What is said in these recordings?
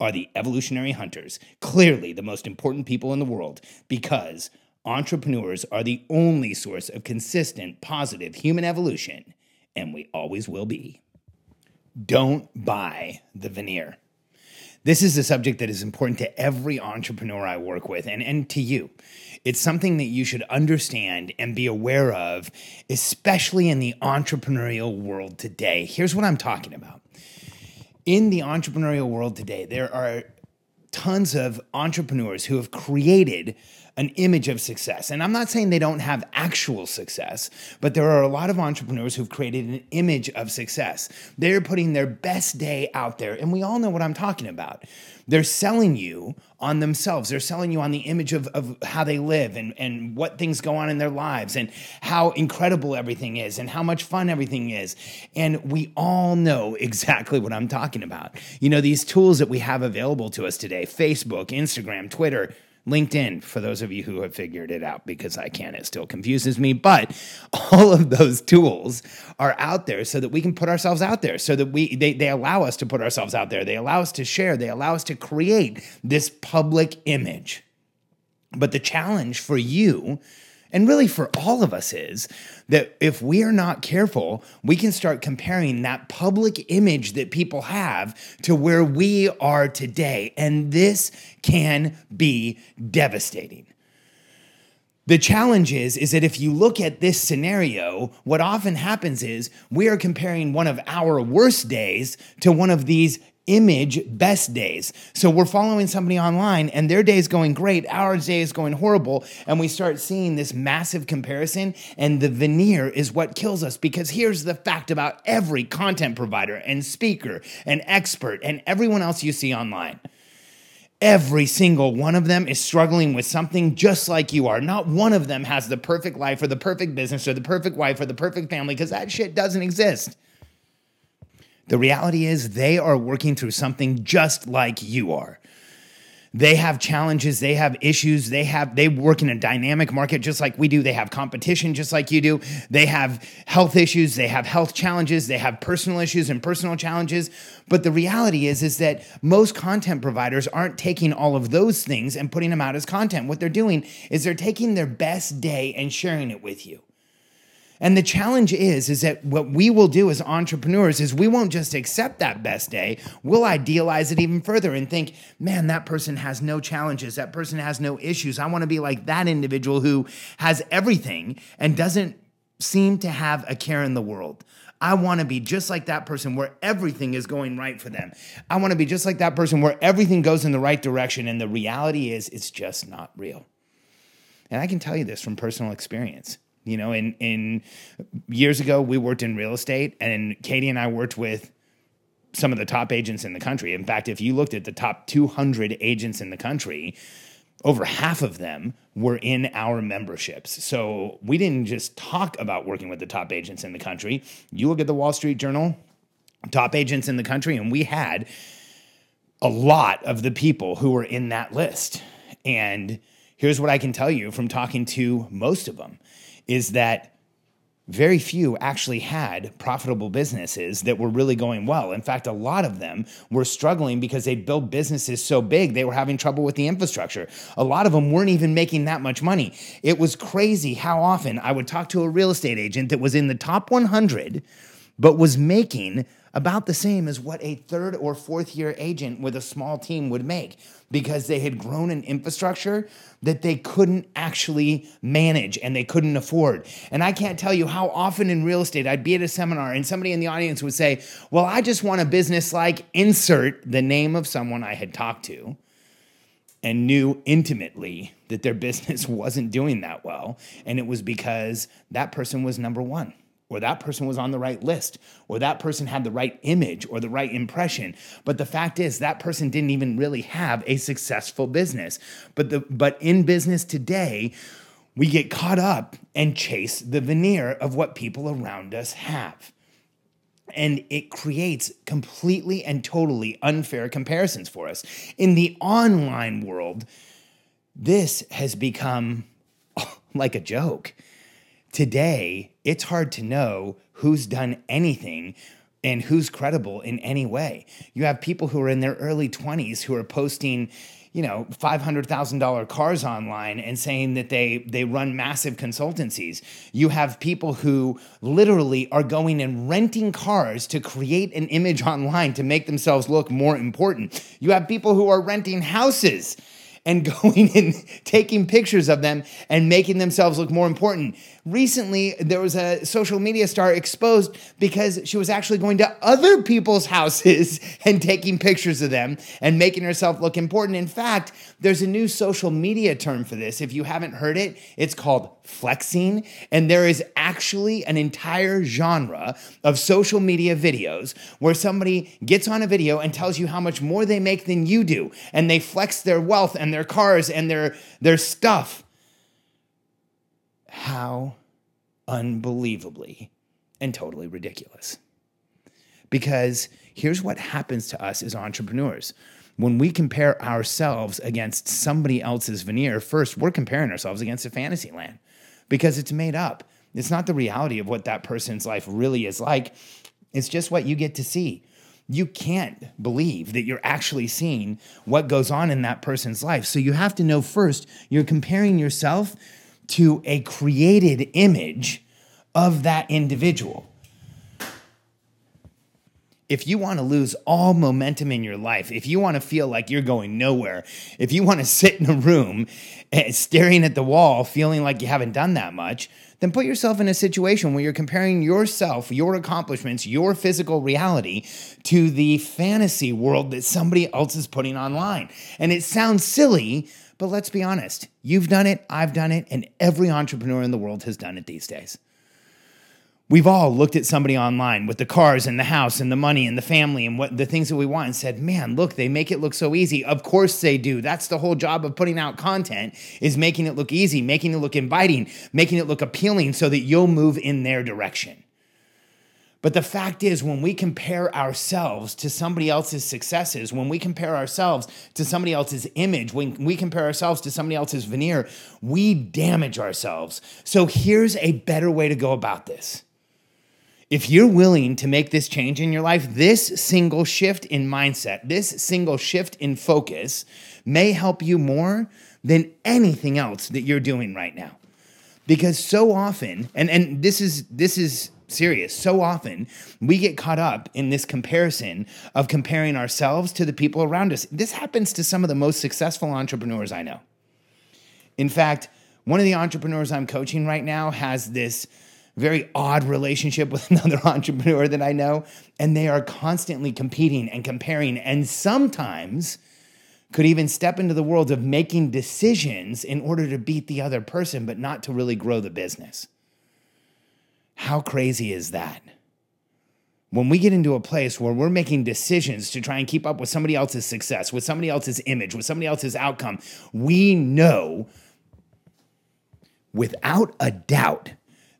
are the evolutionary hunters, clearly the most important people in the world, because entrepreneurs are the only source of consistent, positive human evolution, and we always will be. Don't buy the veneer. This is a subject that is important to every entrepreneur I work with and, and to you. It's something that you should understand and be aware of, especially in the entrepreneurial world today. Here's what I'm talking about in the entrepreneurial world today, there are tons of entrepreneurs who have created an image of success. And I'm not saying they don't have actual success, but there are a lot of entrepreneurs who've created an image of success. They're putting their best day out there, and we all know what I'm talking about. They're selling you on themselves. They're selling you on the image of, of how they live and, and what things go on in their lives and how incredible everything is and how much fun everything is. And we all know exactly what I'm talking about. You know, these tools that we have available to us today Facebook, Instagram, Twitter LinkedIn, for those of you who have figured it out, because I can't, it still confuses me. But all of those tools are out there so that we can put ourselves out there, so that we they, they allow us to put ourselves out there. They allow us to share, they allow us to create this public image. But the challenge for you and really for all of us is that if we are not careful, we can start comparing that public image that people have to where we are today. And this can be devastating. The challenge is, is that if you look at this scenario, what often happens is we are comparing one of our worst days to one of these image best days. So we're following somebody online and their day is going great, our day is going horrible, and we start seeing this massive comparison and the veneer is what kills us because here's the fact about every content provider and speaker and expert and everyone else you see online. Every single one of them is struggling with something just like you are. Not one of them has the perfect life or the perfect business or the perfect wife or the perfect family because that shit doesn't exist. The reality is, they are working through something just like you are. They have challenges, they have issues, they have they work in a dynamic market just like we do. They have competition just like you do. They have health issues, they have health challenges, they have personal issues and personal challenges. But the reality is is that most content providers aren't taking all of those things and putting them out as content. What they're doing is they're taking their best day and sharing it with you. And the challenge is, is that what we will do as entrepreneurs is we won't just accept that best day. We'll idealize it even further and think, man, that person has no challenges. That person has no issues. I want to be like that individual who has everything and doesn't seem to have a care in the world. I want to be just like that person where everything is going right for them. I want to be just like that person where everything goes in the right direction. And the reality is, it's just not real. And I can tell you this from personal experience. You know, in in years ago, we worked in real estate, and Katie and I worked with some of the top agents in the country. In fact, if you looked at the top 200 agents in the country, over half of them were in our memberships. So we didn't just talk about working with the top agents in the country. You look at the Wall Street Journal, top agents in the country, and we had a lot of the people who were in that list. And here's what I can tell you from talking to most of them is that very few actually had profitable businesses that were really going well. In fact, a lot of them were struggling because they'd built businesses so big they were having trouble with the infrastructure. A lot of them weren't even making that much money. It was crazy how often I would talk to a real estate agent that was in the top 100 but was making about the same as what a third or fourth year agent with a small team would make because they had grown an infrastructure that they couldn't actually manage and they couldn't afford. And I can't tell you how often in real estate I'd be at a seminar and somebody in the audience would say, Well, I just want a business like insert the name of someone I had talked to and knew intimately that their business wasn't doing that well. And it was because that person was number one or that person was on the right list, or that person had the right image or the right impression. But the fact is, that person didn't even really have a successful business. But, the, but in business today, we get caught up and chase the veneer of what people around us have. And it creates completely and totally unfair comparisons for us. In the online world, this has become like a joke. Today, it's hard to know who's done anything and who's credible in any way. You have people who are in their early 20s who are posting, you know, $500,000 cars online and saying that they they run massive consultancies. You have people who literally are going and renting cars to create an image online to make themselves look more important. You have people who are renting houses and going and taking pictures of them and making themselves look more important. Recently, there was a social media star exposed because she was actually going to other people's houses and taking pictures of them and making herself look important. In fact, there's a new social media term for this. If you haven't heard it, it's called flexing. And there is actually an entire genre of social media videos where somebody gets on a video and tells you how much more they make than you do. And they flex their wealth and their cars and their, their stuff how unbelievably and totally ridiculous. Because here's what happens to us as entrepreneurs. When we compare ourselves against somebody else's veneer, first, we're comparing ourselves against a fantasy land because it's made up. It's not the reality of what that person's life really is like. It's just what you get to see. You can't believe that you're actually seeing what goes on in that person's life. So you have to know first, you're comparing yourself to a created image of that individual. If you want to lose all momentum in your life, if you want to feel like you're going nowhere, if you want to sit in a room eh, staring at the wall, feeling like you haven't done that much, then put yourself in a situation where you're comparing yourself, your accomplishments, your physical reality to the fantasy world that somebody else is putting online. And it sounds silly, but let's be honest. You've done it, I've done it, and every entrepreneur in the world has done it these days. We've all looked at somebody online with the cars and the house and the money and the family and what the things that we want and said, "Man, look, they make it look so easy." Of course they do. That's the whole job of putting out content is making it look easy, making it look inviting, making it look appealing so that you'll move in their direction. But the fact is, when we compare ourselves to somebody else's successes, when we compare ourselves to somebody else's image, when we compare ourselves to somebody else's veneer, we damage ourselves. So here's a better way to go about this. If you're willing to make this change in your life, this single shift in mindset, this single shift in focus may help you more than anything else that you're doing right now. Because so often, and, and this is this is serious. So often we get caught up in this comparison of comparing ourselves to the people around us. This happens to some of the most successful entrepreneurs I know. In fact, one of the entrepreneurs I'm coaching right now has this very odd relationship with another entrepreneur that I know, and they are constantly competing and comparing, and sometimes could even step into the world of making decisions in order to beat the other person, but not to really grow the business. How crazy is that? When we get into a place where we're making decisions to try and keep up with somebody else's success, with somebody else's image, with somebody else's outcome, we know without a doubt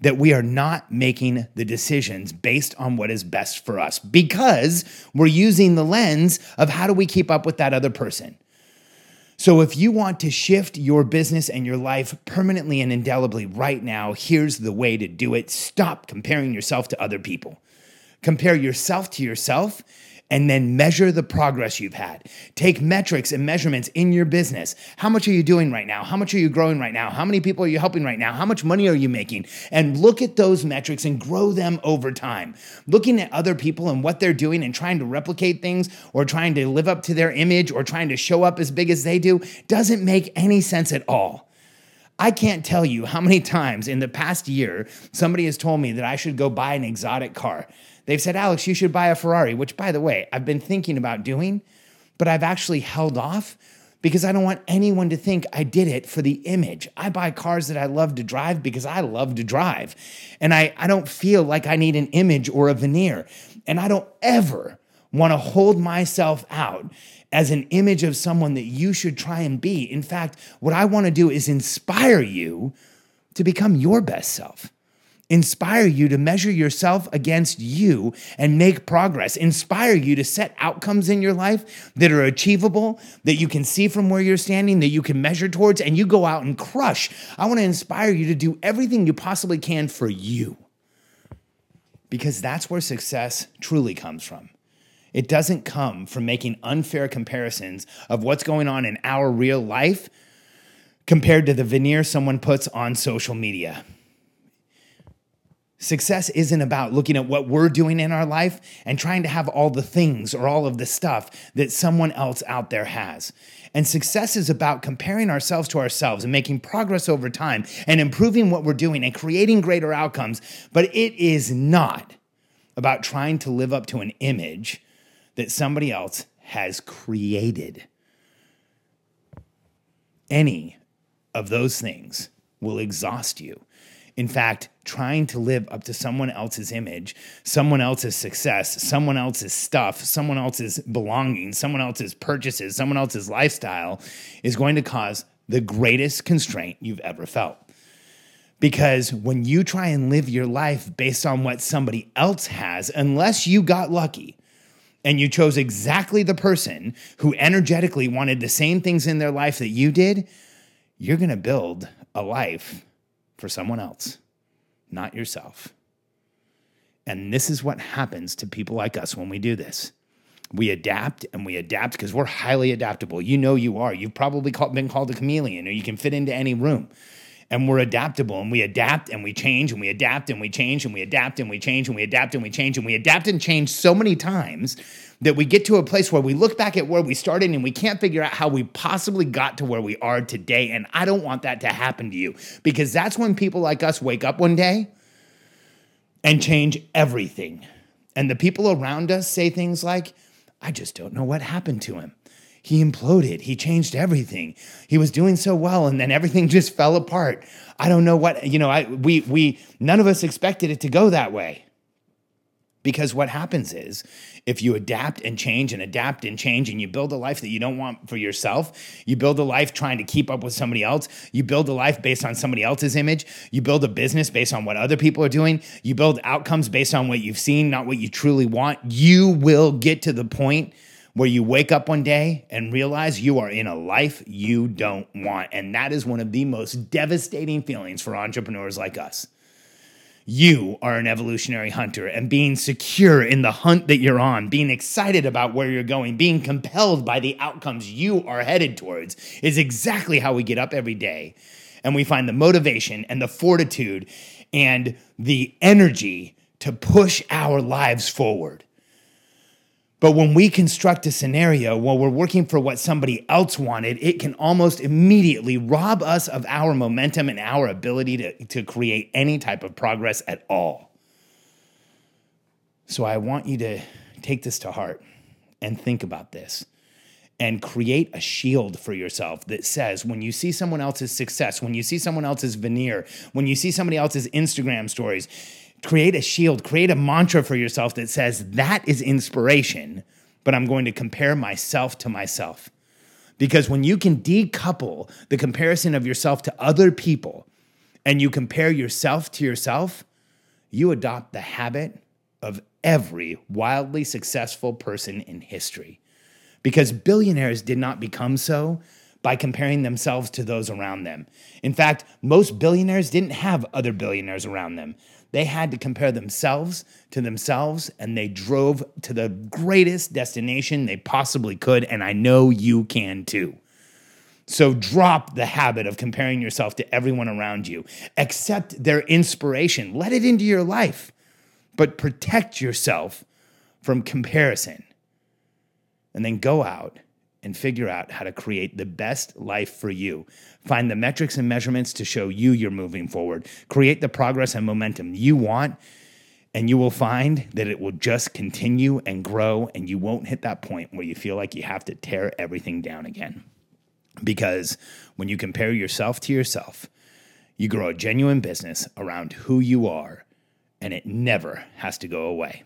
that we are not making the decisions based on what is best for us because we're using the lens of how do we keep up with that other person. So, if you want to shift your business and your life permanently and indelibly right now, here's the way to do it. Stop comparing yourself to other people. Compare yourself to yourself and then measure the progress you've had. Take metrics and measurements in your business. How much are you doing right now? How much are you growing right now? How many people are you helping right now? How much money are you making? And look at those metrics and grow them over time. Looking at other people and what they're doing and trying to replicate things or trying to live up to their image or trying to show up as big as they do doesn't make any sense at all. I can't tell you how many times in the past year somebody has told me that I should go buy an exotic car. They've said, Alex, you should buy a Ferrari, which, by the way, I've been thinking about doing, but I've actually held off because I don't want anyone to think I did it for the image. I buy cars that I love to drive because I love to drive. And I, I don't feel like I need an image or a veneer. And I don't ever want to hold myself out as an image of someone that you should try and be. In fact, what I want to do is inspire you to become your best self inspire you to measure yourself against you and make progress, inspire you to set outcomes in your life that are achievable, that you can see from where you're standing, that you can measure towards, and you go out and crush. I want to inspire you to do everything you possibly can for you because that's where success truly comes from. It doesn't come from making unfair comparisons of what's going on in our real life compared to the veneer someone puts on social media. Success isn't about looking at what we're doing in our life and trying to have all the things or all of the stuff that someone else out there has. And success is about comparing ourselves to ourselves and making progress over time and improving what we're doing and creating greater outcomes. But it is not about trying to live up to an image that somebody else has created. Any of those things will exhaust you. In fact, trying to live up to someone else's image, someone else's success, someone else's stuff, someone else's belongings, someone else's purchases, someone else's lifestyle is going to cause the greatest constraint you've ever felt. Because when you try and live your life based on what somebody else has, unless you got lucky and you chose exactly the person who energetically wanted the same things in their life that you did, you're gonna build a life for someone else, not yourself. And this is what happens to people like us when we do this. We adapt and we adapt because we're highly adaptable. You know you are. You've probably been called a chameleon or you can fit into any room. And we're adaptable and we adapt and we change and we adapt and we change and we adapt and we change and we adapt and we change and we adapt and change so many times that we get to a place where we look back at where we started and we can't figure out how we possibly got to where we are today. And I don't want that to happen to you because that's when people like us wake up one day and change everything. And the people around us say things like, I just don't know what happened to him. He imploded. He changed everything. He was doing so well and then everything just fell apart. I don't know what, you know, I we we none of us expected it to go that way. Because what happens is if you adapt and change and adapt and change and you build a life that you don't want for yourself, you build a life trying to keep up with somebody else, you build a life based on somebody else's image, you build a business based on what other people are doing, you build outcomes based on what you've seen, not what you truly want, you will get to the point where you wake up one day and realize you are in a life you don't want. And that is one of the most devastating feelings for entrepreneurs like us you are an evolutionary hunter and being secure in the hunt that you're on, being excited about where you're going, being compelled by the outcomes you are headed towards is exactly how we get up every day. And we find the motivation and the fortitude and the energy to push our lives forward. But when we construct a scenario while we're working for what somebody else wanted, it can almost immediately rob us of our momentum and our ability to, to create any type of progress at all. So I want you to take this to heart and think about this and create a shield for yourself that says when you see someone else's success, when you see someone else's veneer, when you see somebody else's Instagram stories, create a shield, create a mantra for yourself that says, that is inspiration, but I'm going to compare myself to myself. Because when you can decouple the comparison of yourself to other people and you compare yourself to yourself, you adopt the habit of every wildly successful person in history. Because billionaires did not become so by comparing themselves to those around them. In fact, most billionaires didn't have other billionaires around them. They had to compare themselves to themselves and they drove to the greatest destination they possibly could. And I know you can too. So drop the habit of comparing yourself to everyone around you. Accept their inspiration, let it into your life, but protect yourself from comparison. And then go out and figure out how to create the best life for you. Find the metrics and measurements to show you you're moving forward. Create the progress and momentum you want, and you will find that it will just continue and grow, and you won't hit that point where you feel like you have to tear everything down again. Because when you compare yourself to yourself, you grow a genuine business around who you are, and it never has to go away.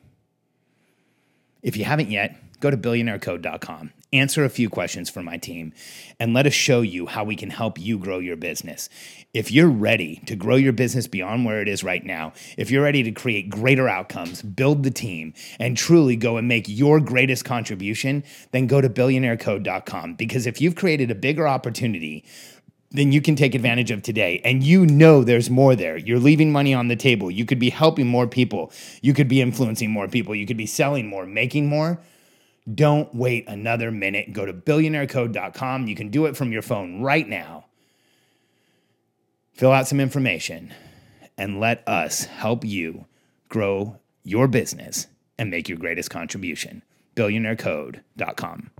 If you haven't yet, go to billionairecode.com, answer a few questions for my team, and let us show you how we can help you grow your business. If you're ready to grow your business beyond where it is right now, if you're ready to create greater outcomes, build the team, and truly go and make your greatest contribution, then go to billionairecode.com. Because if you've created a bigger opportunity, then you can take advantage of today. And you know there's more there. You're leaving money on the table. You could be helping more people. You could be influencing more people. You could be selling more, making more. Don't wait another minute. Go to billionairecode.com. You can do it from your phone right now. Fill out some information and let us help you grow your business and make your greatest contribution. Billionairecode.com.